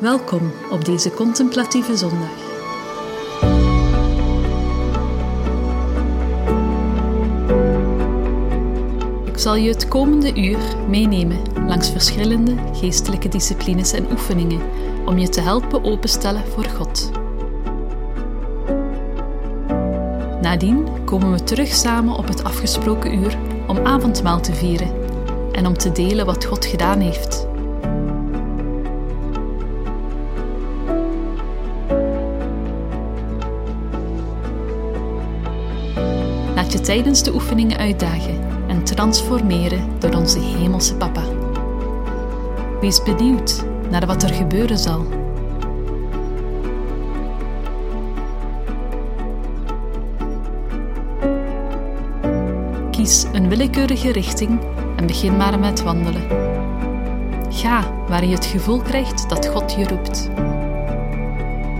Welkom op deze contemplatieve zondag. Ik zal je het komende uur meenemen langs verschillende geestelijke disciplines en oefeningen om je te helpen openstellen voor God. Nadien komen we terug samen op het afgesproken uur om avondmaal te vieren en om te delen wat God gedaan heeft. Tijdens de oefeningen uitdagen en transformeren door onze Hemelse Papa. Wees benieuwd naar wat er gebeuren zal. Kies een willekeurige richting en begin maar met wandelen. Ga waar je het gevoel krijgt dat God je roept.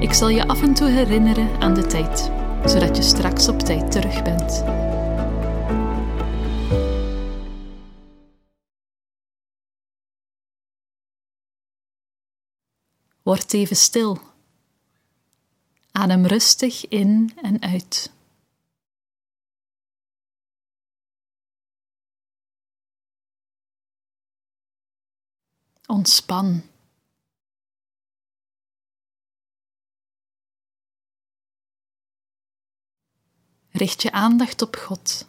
Ik zal je af en toe herinneren aan de tijd, zodat je straks op tijd terug bent. Word even stil. Adem rustig in en uit. Ontspan. Richt je aandacht op God.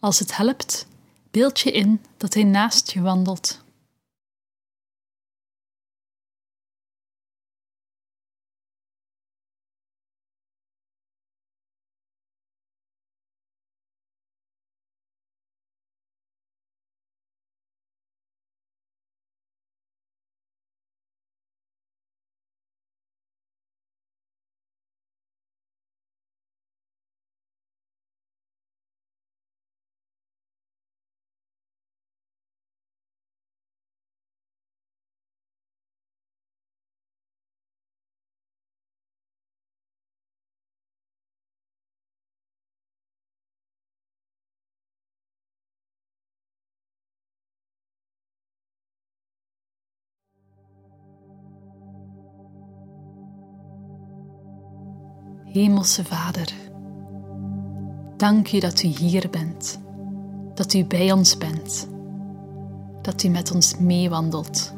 Als het helpt, beeld je in dat Hij naast je wandelt. Hemelse Vader, dank u dat u hier bent, dat u bij ons bent, dat u met ons meewandelt.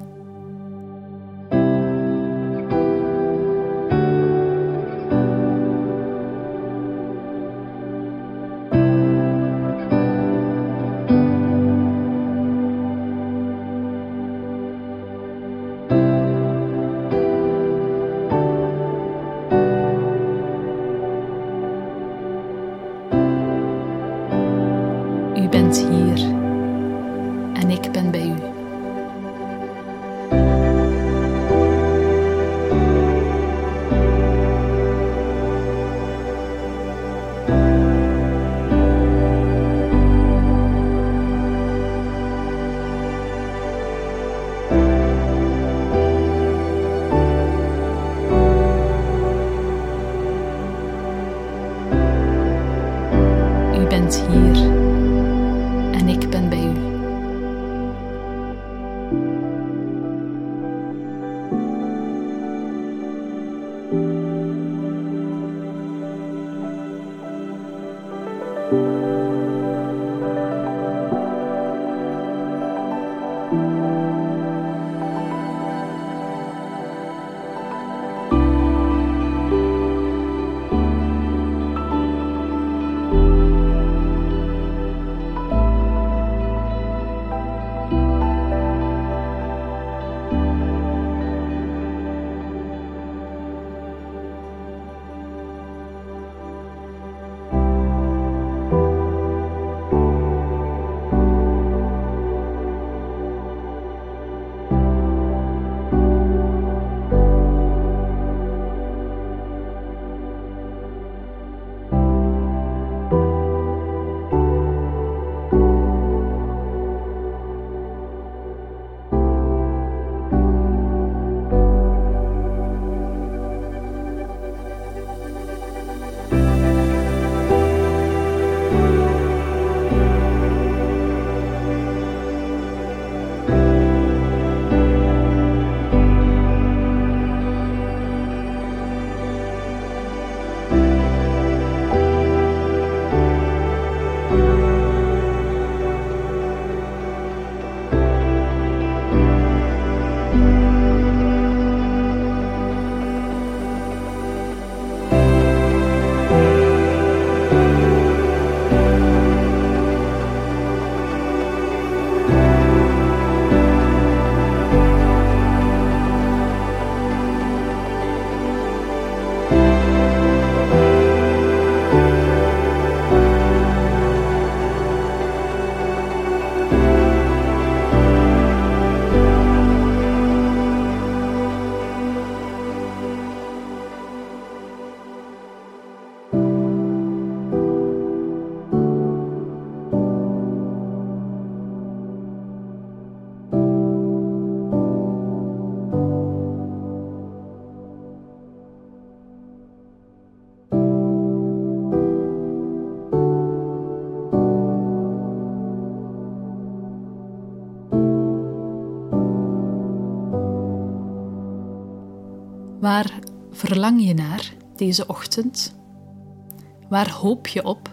Je naar deze ochtend? Waar hoop je op?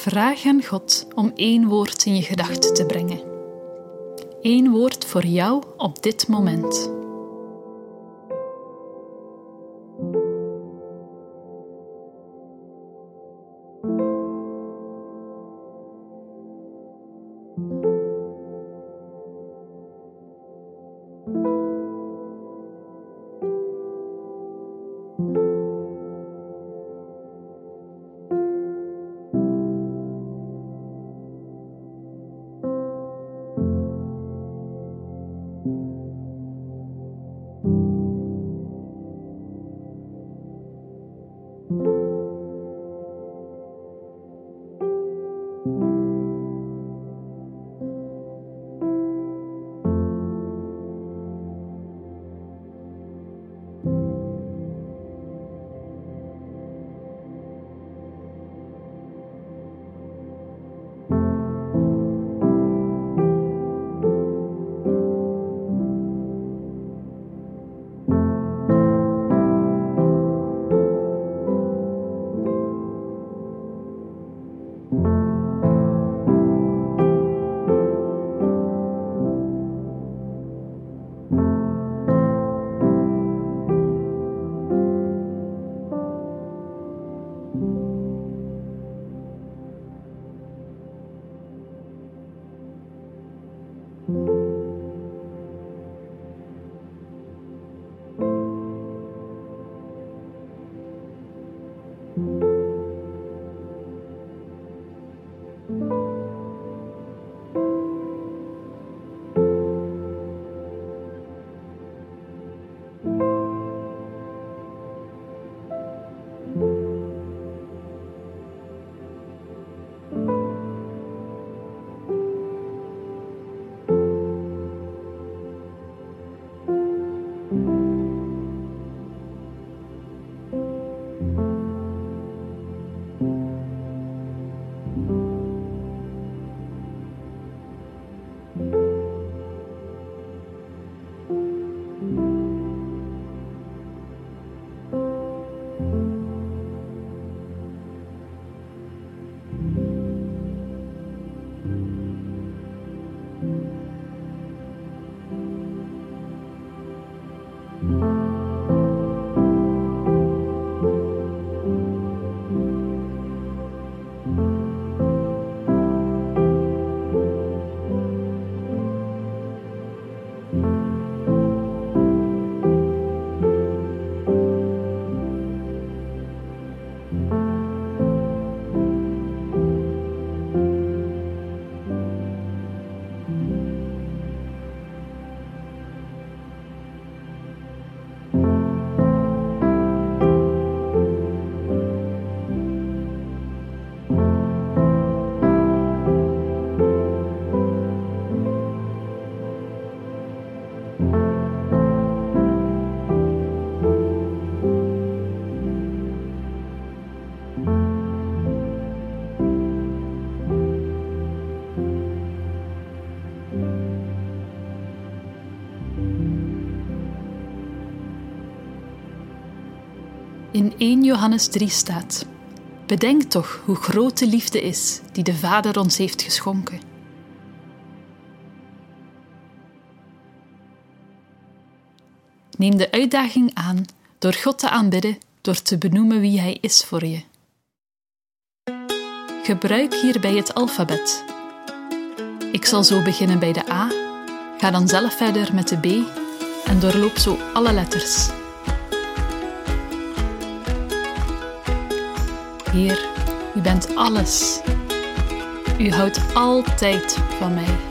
Vraag aan God om één woord in je gedachten te brengen. Eén woord voor jou op dit moment. In 1 Johannes 3 staat: Bedenk toch hoe groot de liefde is die de Vader ons heeft geschonken. Neem de uitdaging aan door God te aanbidden door te benoemen wie Hij is voor je. Gebruik hierbij het alfabet. Ik zal zo beginnen bij de A, ga dan zelf verder met de B en doorloop zo alle letters. Heer, u bent alles. U houdt altijd van mij.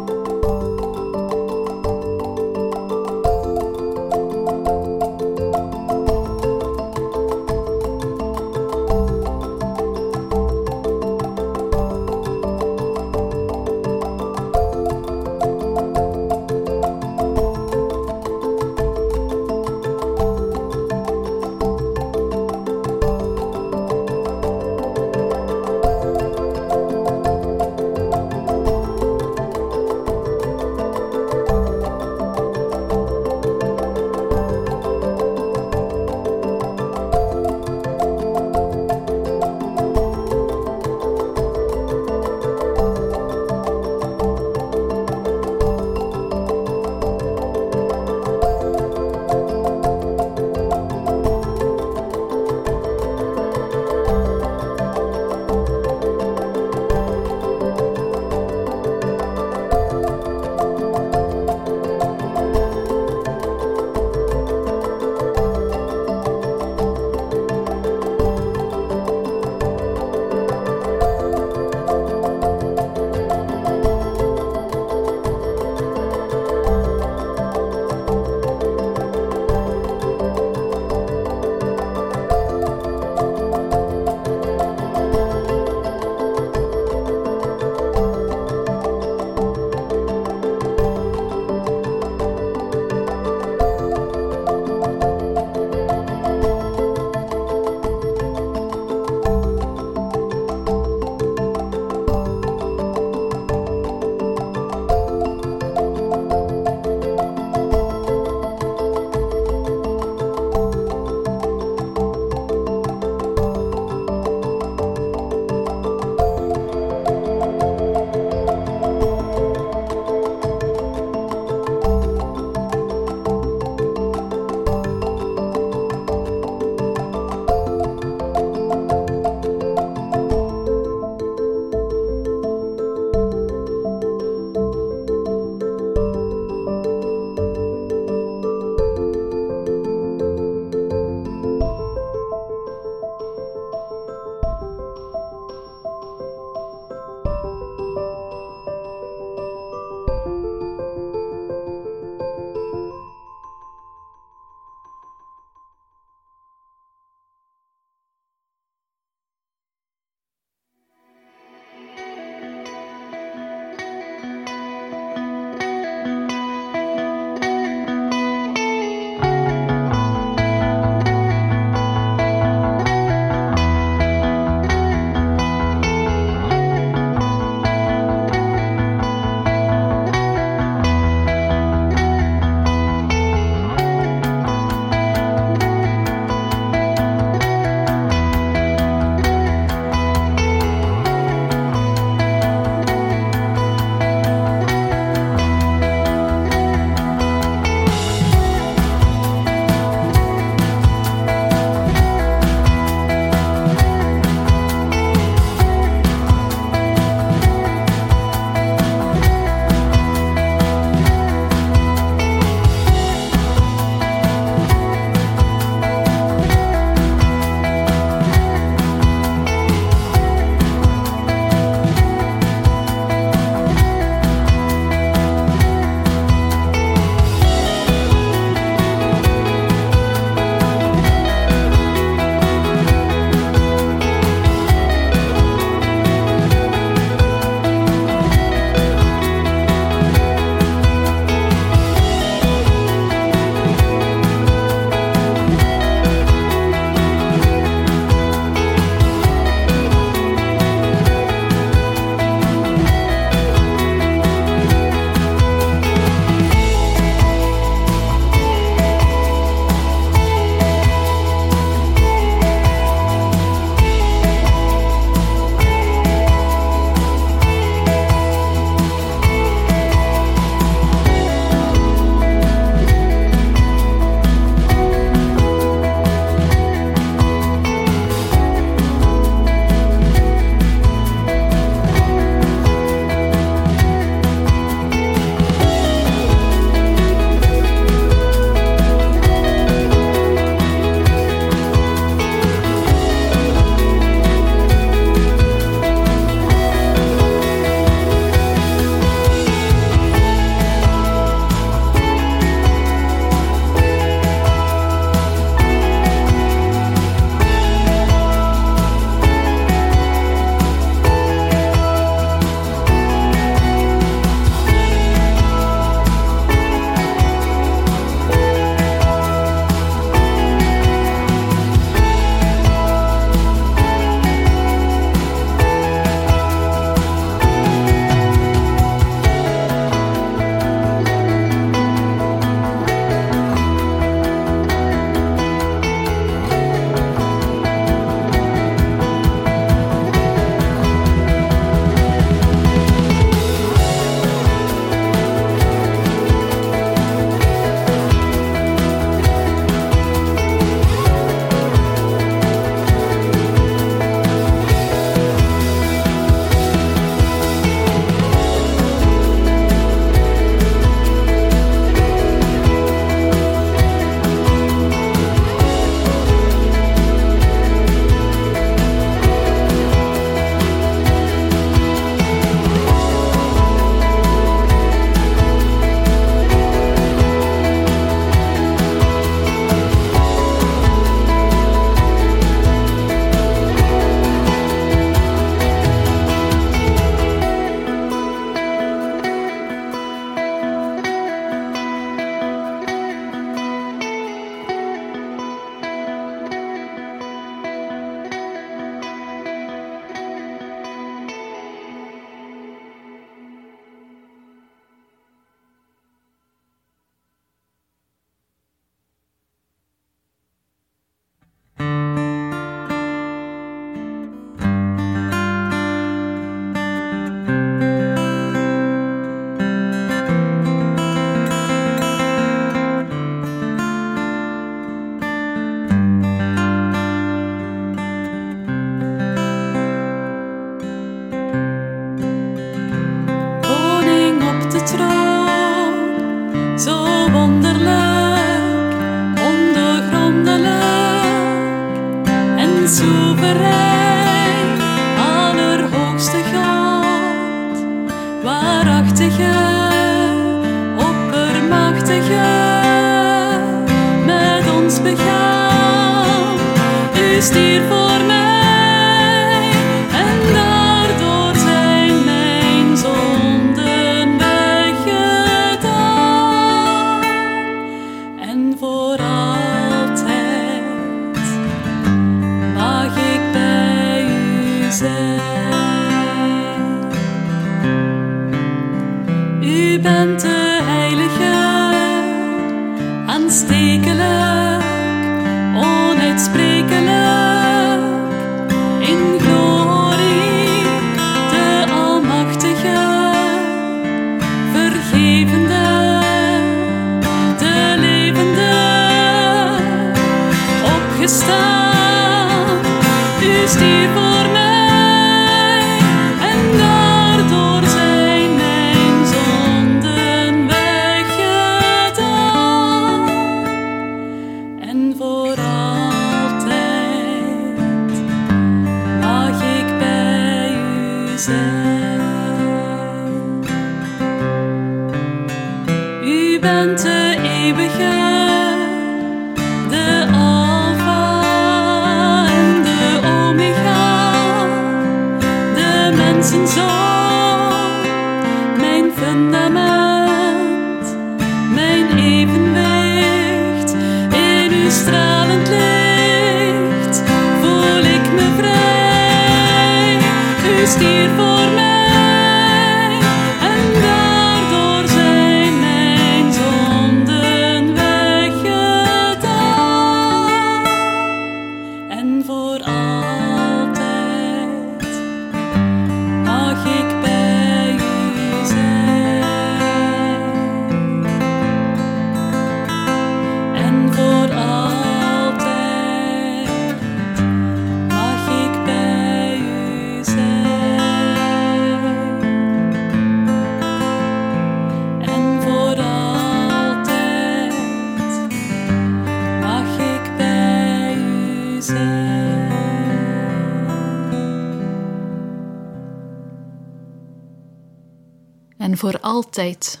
altijd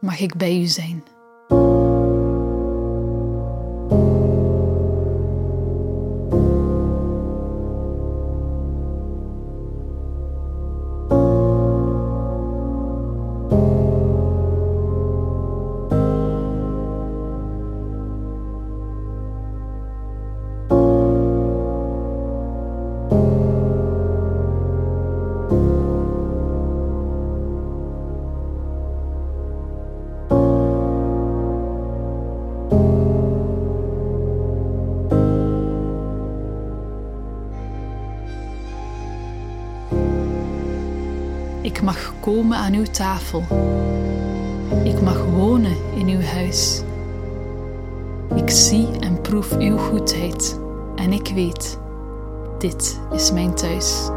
mag ik bij u zijn. uw tafel. Ik mag wonen in uw huis. Ik zie en proef uw goedheid en ik weet, dit is mijn thuis.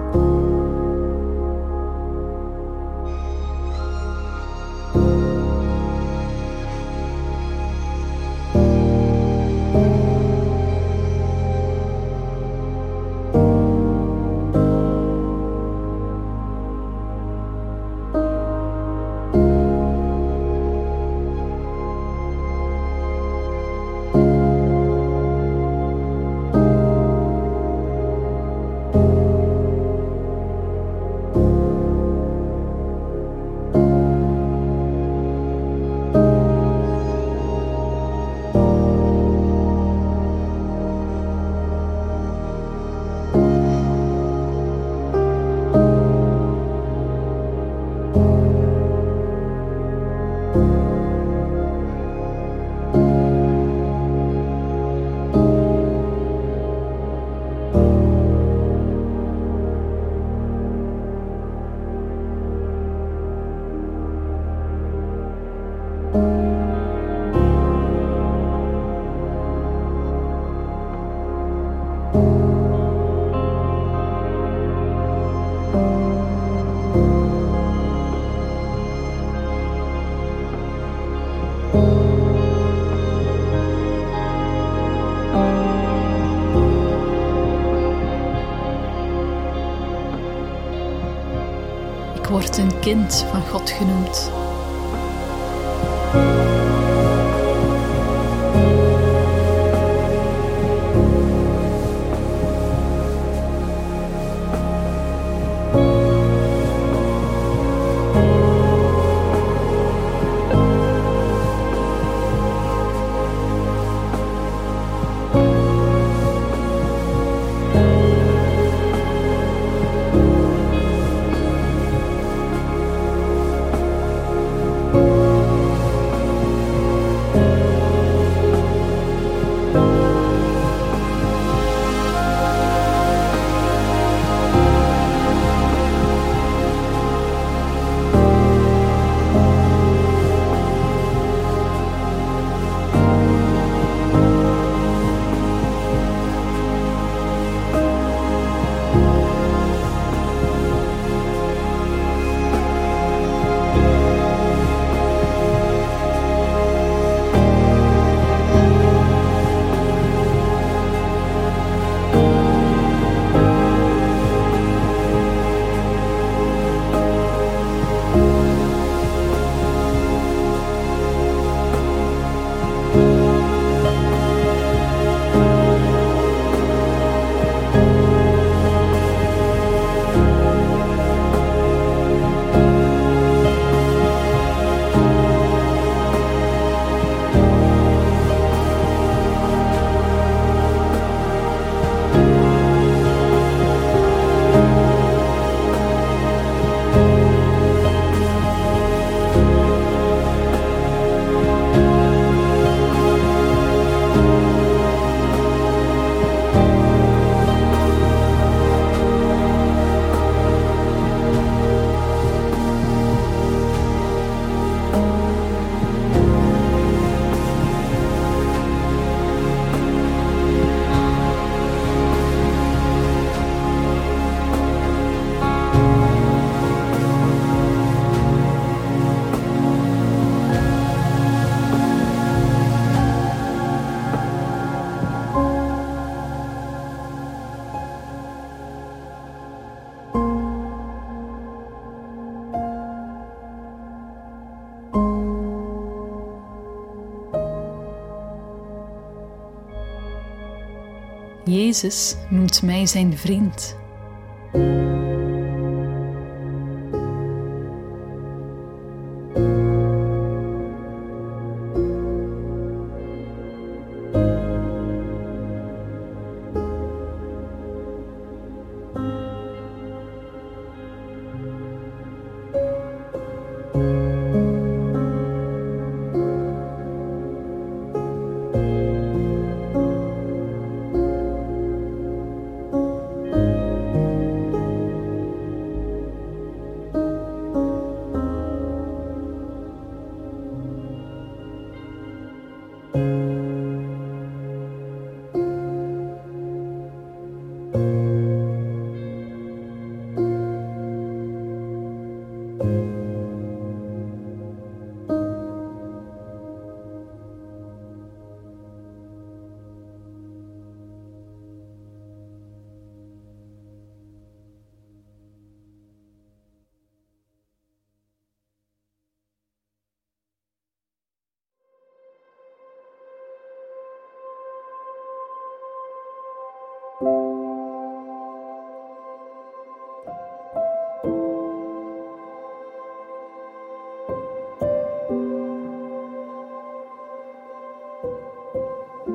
kind van God genoemd. Jezus noemt mij zijn vriend.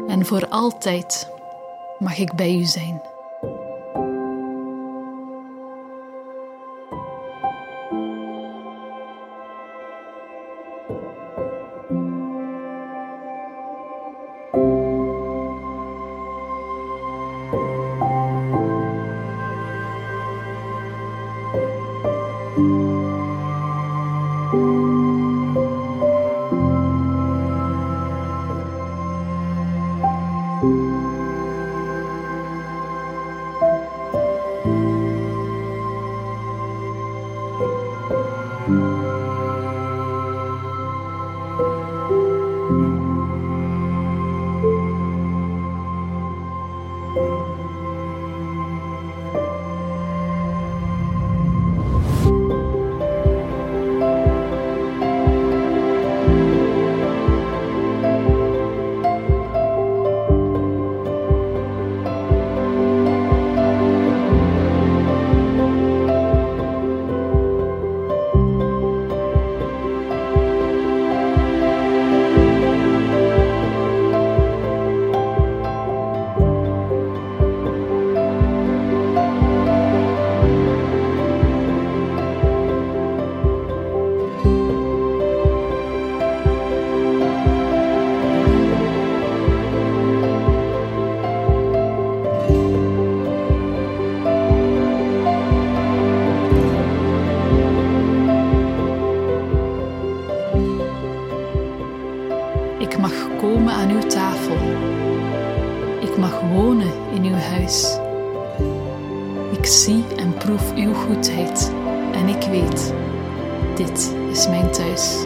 En voor altijd mag ik bij u zijn. En ik weet, dit is mijn thuis.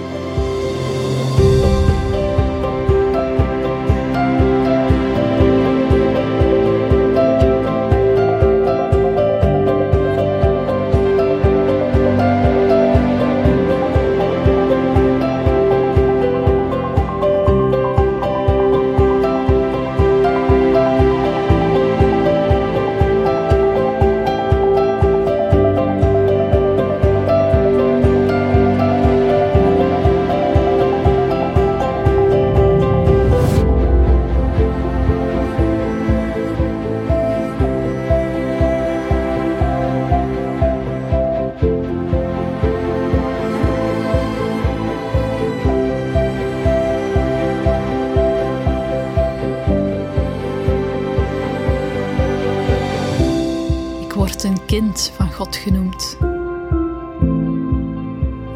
Van God genoemd.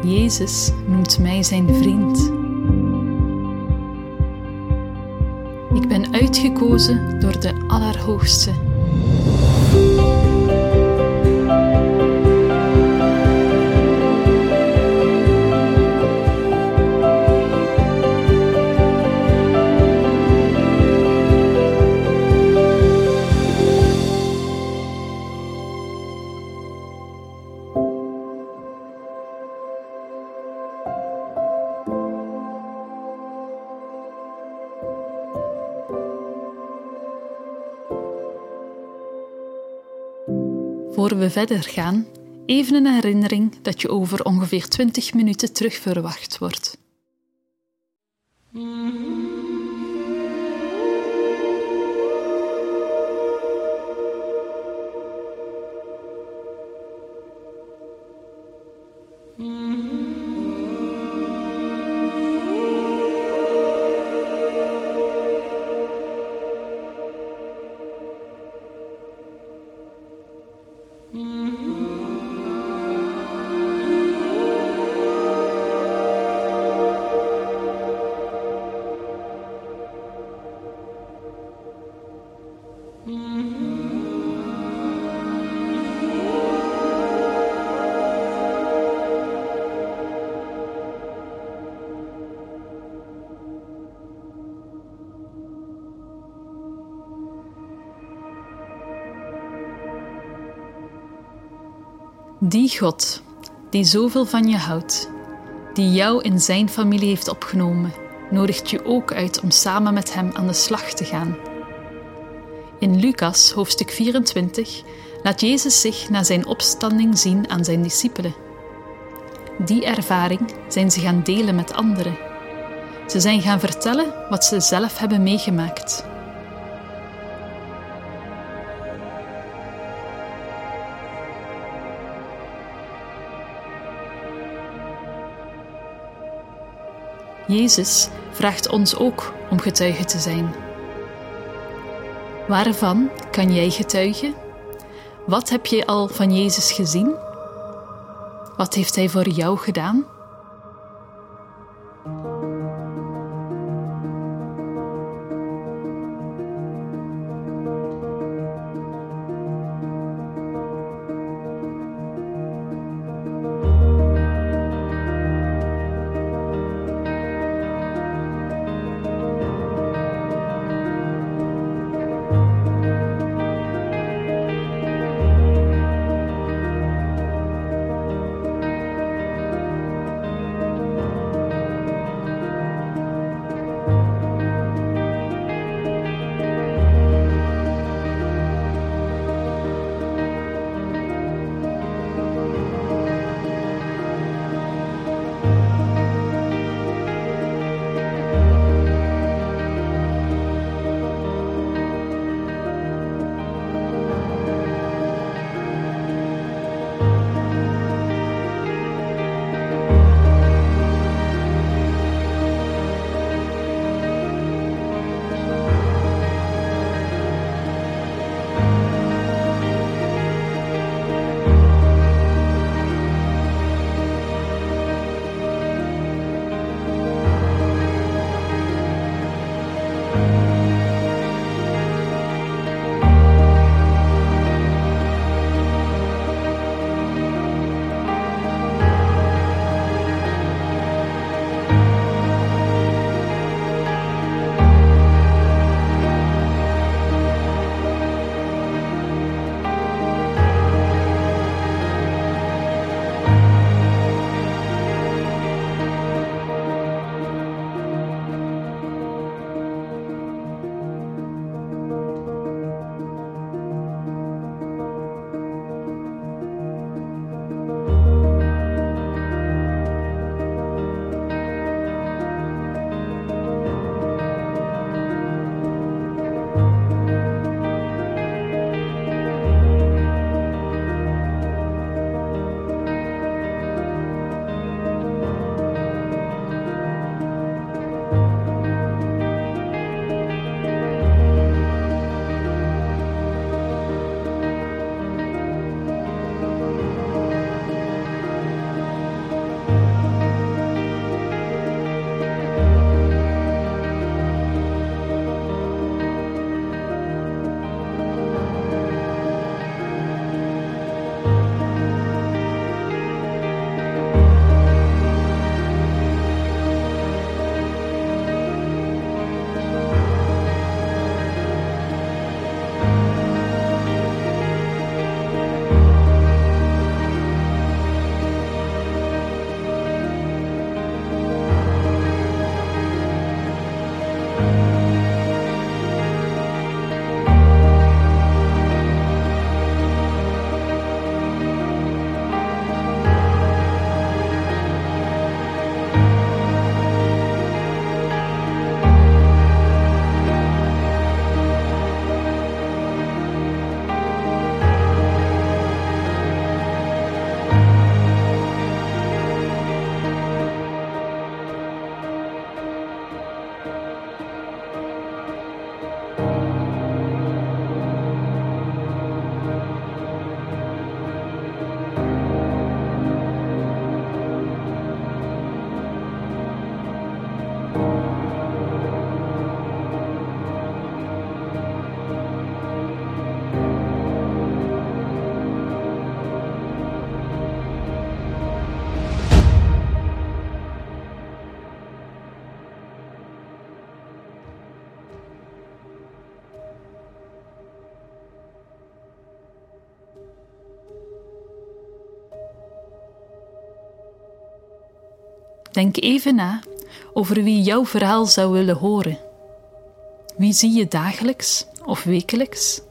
Jezus noemt mij zijn vriend. Ik ben uitgekozen door de Allerhoogste. Voor we verder gaan, even een herinnering dat je over ongeveer 20 minuten terug verwacht wordt. Die God, die zoveel van je houdt, die jou in zijn familie heeft opgenomen, nodigt je ook uit om samen met hem aan de slag te gaan. In Lucas hoofdstuk 24 laat Jezus zich na zijn opstanding zien aan zijn discipelen. Die ervaring zijn ze gaan delen met anderen. Ze zijn gaan vertellen wat ze zelf hebben meegemaakt. Jezus vraagt ons ook om getuige te zijn. Waarvan kan jij getuigen? Wat heb je al van Jezus gezien? Wat heeft Hij voor jou gedaan? Denk even na over wie jouw verhaal zou willen horen. Wie zie je dagelijks of wekelijks?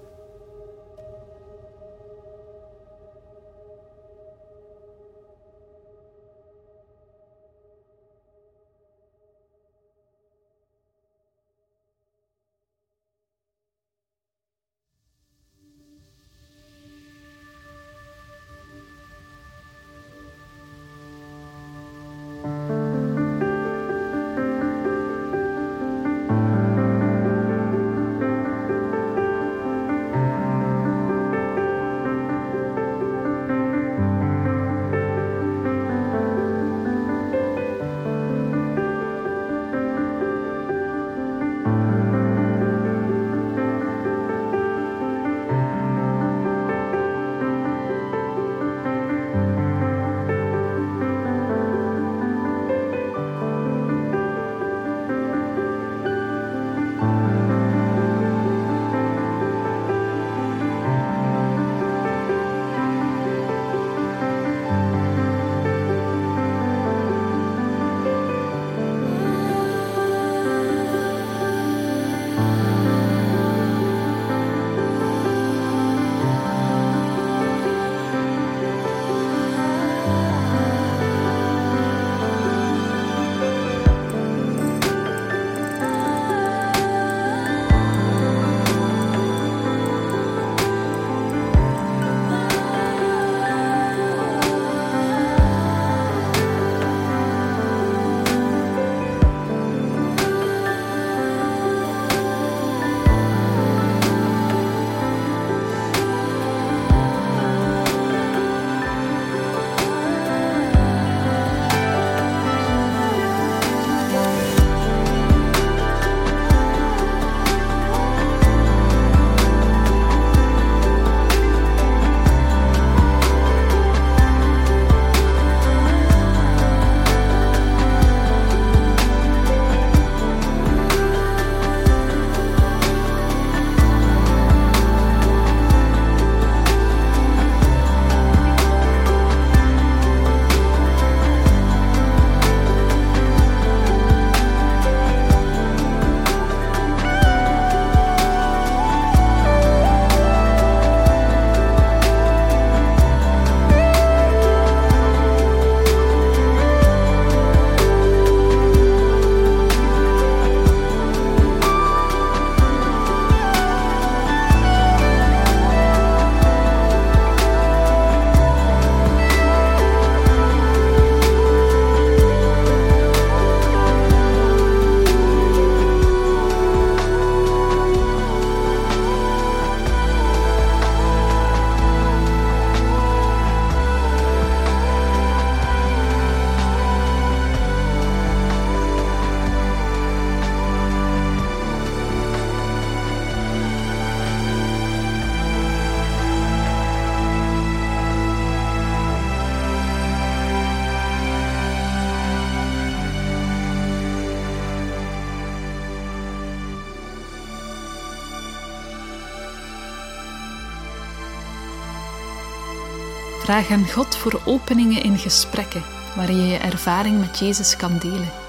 Vraag aan God voor openingen in gesprekken waarin je je ervaring met Jezus kan delen.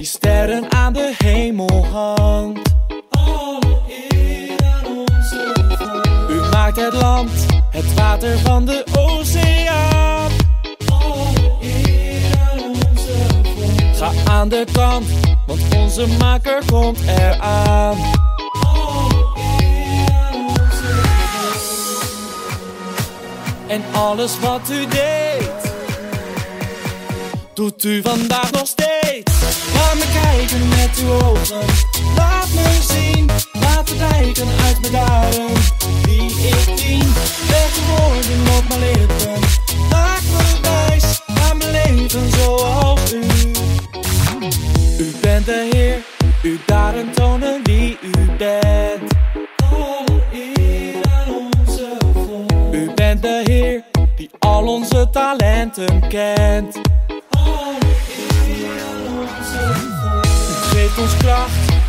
Die sterren aan de hemel hangt. Alle aan onze God. U maakt het land, het water van de oceaan. Alle eer aan onze God. Ga aan de kant, want onze maker komt eraan. En alles wat u deed, doet u vandaag nog steeds. Laat me kijken met uw ogen, laat me zien, laat het lijken uit mijn daden. Wie ik dien, leg de woorden op mijn lippen. Maak me wijs, aan mijn leven zoals u. U bent de Heer, uw daden tonen wie u bent. Alle eer aan onze God. U bent de Heer, die al onze talenten kent.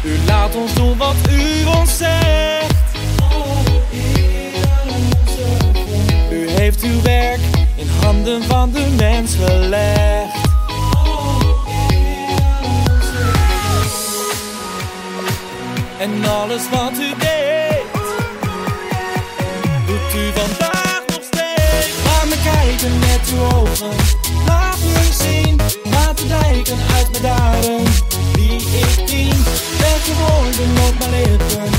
U laat ons doen wat u ons zegt. U heeft uw werk in handen van de mens gelegd. En alles wat u deed, doet u vandaag kijken met uw ogen, laat me zien, laat het lijken uit mijn daden. Wie ik dien, leg de woorden op mijn lippen.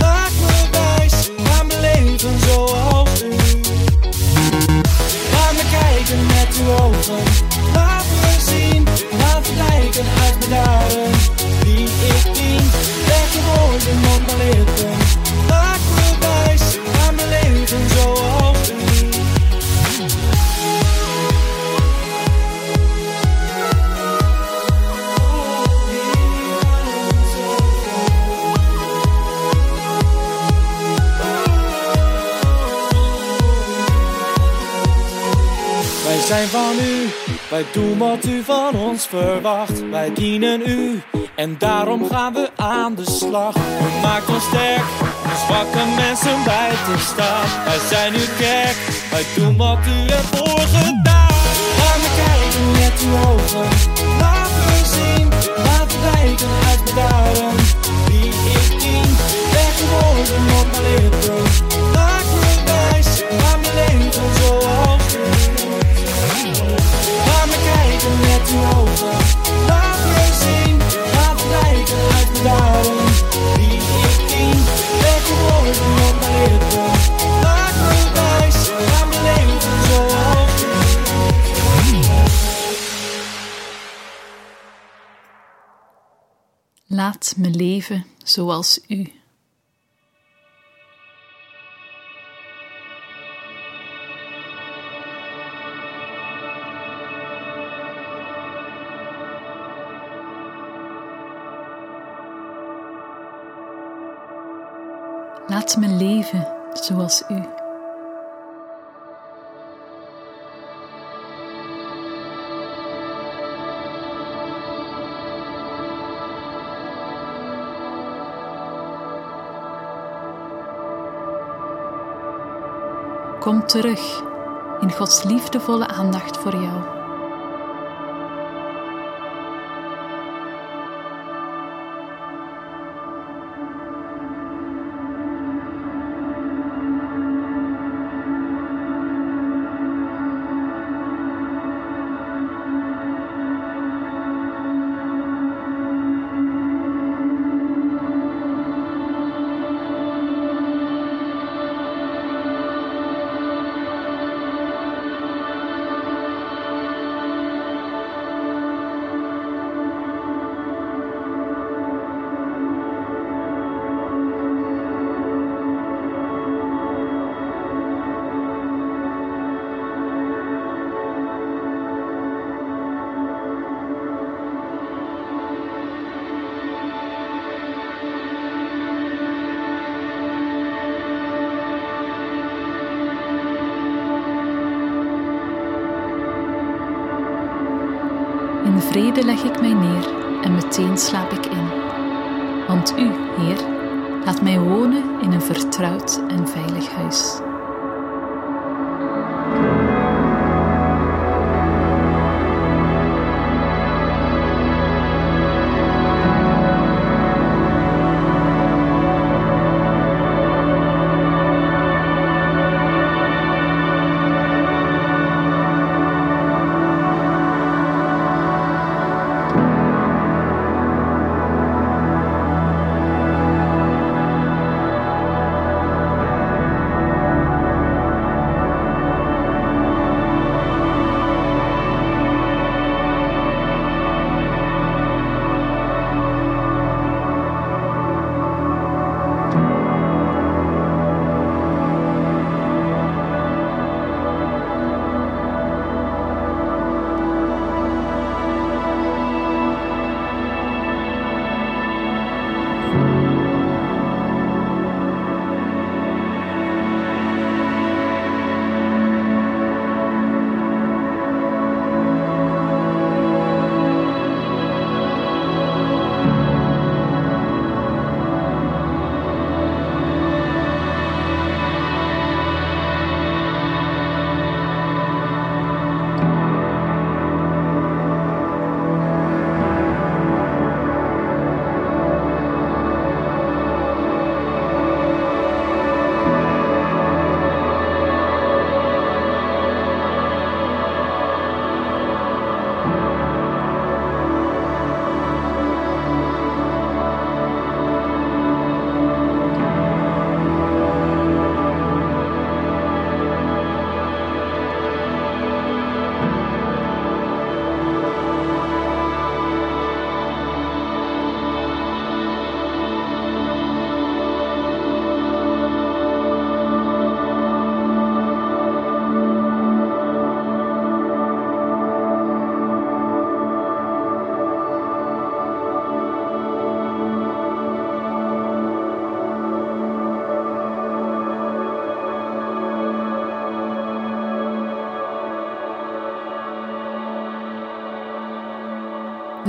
Maak me wijs, aan mijn leven zoals u. Laat me kijken met uw ogen, laat me zien, laat het lijken uit mijn daden. Wie ik dien, leg de woorden op mijn lippen. Wij doen wat u van ons verwacht. Wij dienen u en daarom gaan we aan de slag. U maakt ons sterk om zwakke mensen bij te staan. Wij zijn uw kerk, wij doen wat u ervoor gedaan. Laat me kijken met uw ogen, laat me zien, laat het lijken uit daden. Wie ik dien, leg de woorden op mijn lippen. Laat me leven zoals u. Laat me leven zoals u. Kom terug in Gods liefdevolle aandacht voor jou. Leg ik mij neer en meteen slaap ik in. Want u, Heer, laat mij wonen in een vertrouwd en veilig huis.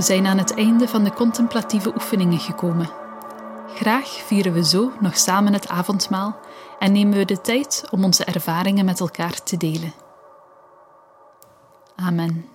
We zijn aan het einde van de contemplatieve oefeningen gekomen. Graag vieren we zo nog samen het avondmaal en nemen we de tijd om onze ervaringen met elkaar te delen. Amen.